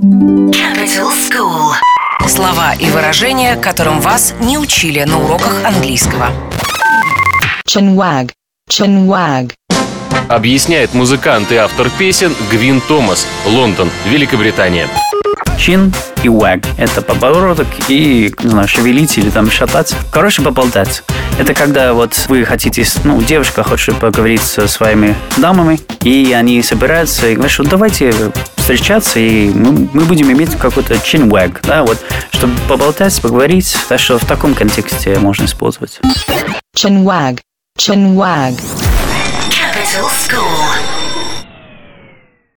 Capital School. Слова и выражения, которым вас не учили на уроках английского. Chinwag, chinwag, Объясняет музыкант и автор песен Гвин Томас, Лондон, Великобритания. Чин и wag. Это подбородок и, не знаю, шевелить или там шатать. Короче, поболтать. Это когда вот вы хотите, ну, девушка хочет поговорить со своими дамами, и они собираются и говорят, что давайте встречаться, и мы, мы будем иметь какой-то чин wag, да, вот, чтобы поболтать, поговорить. Так что в таком контексте можно использовать. chinwag, chinwag. Capital School.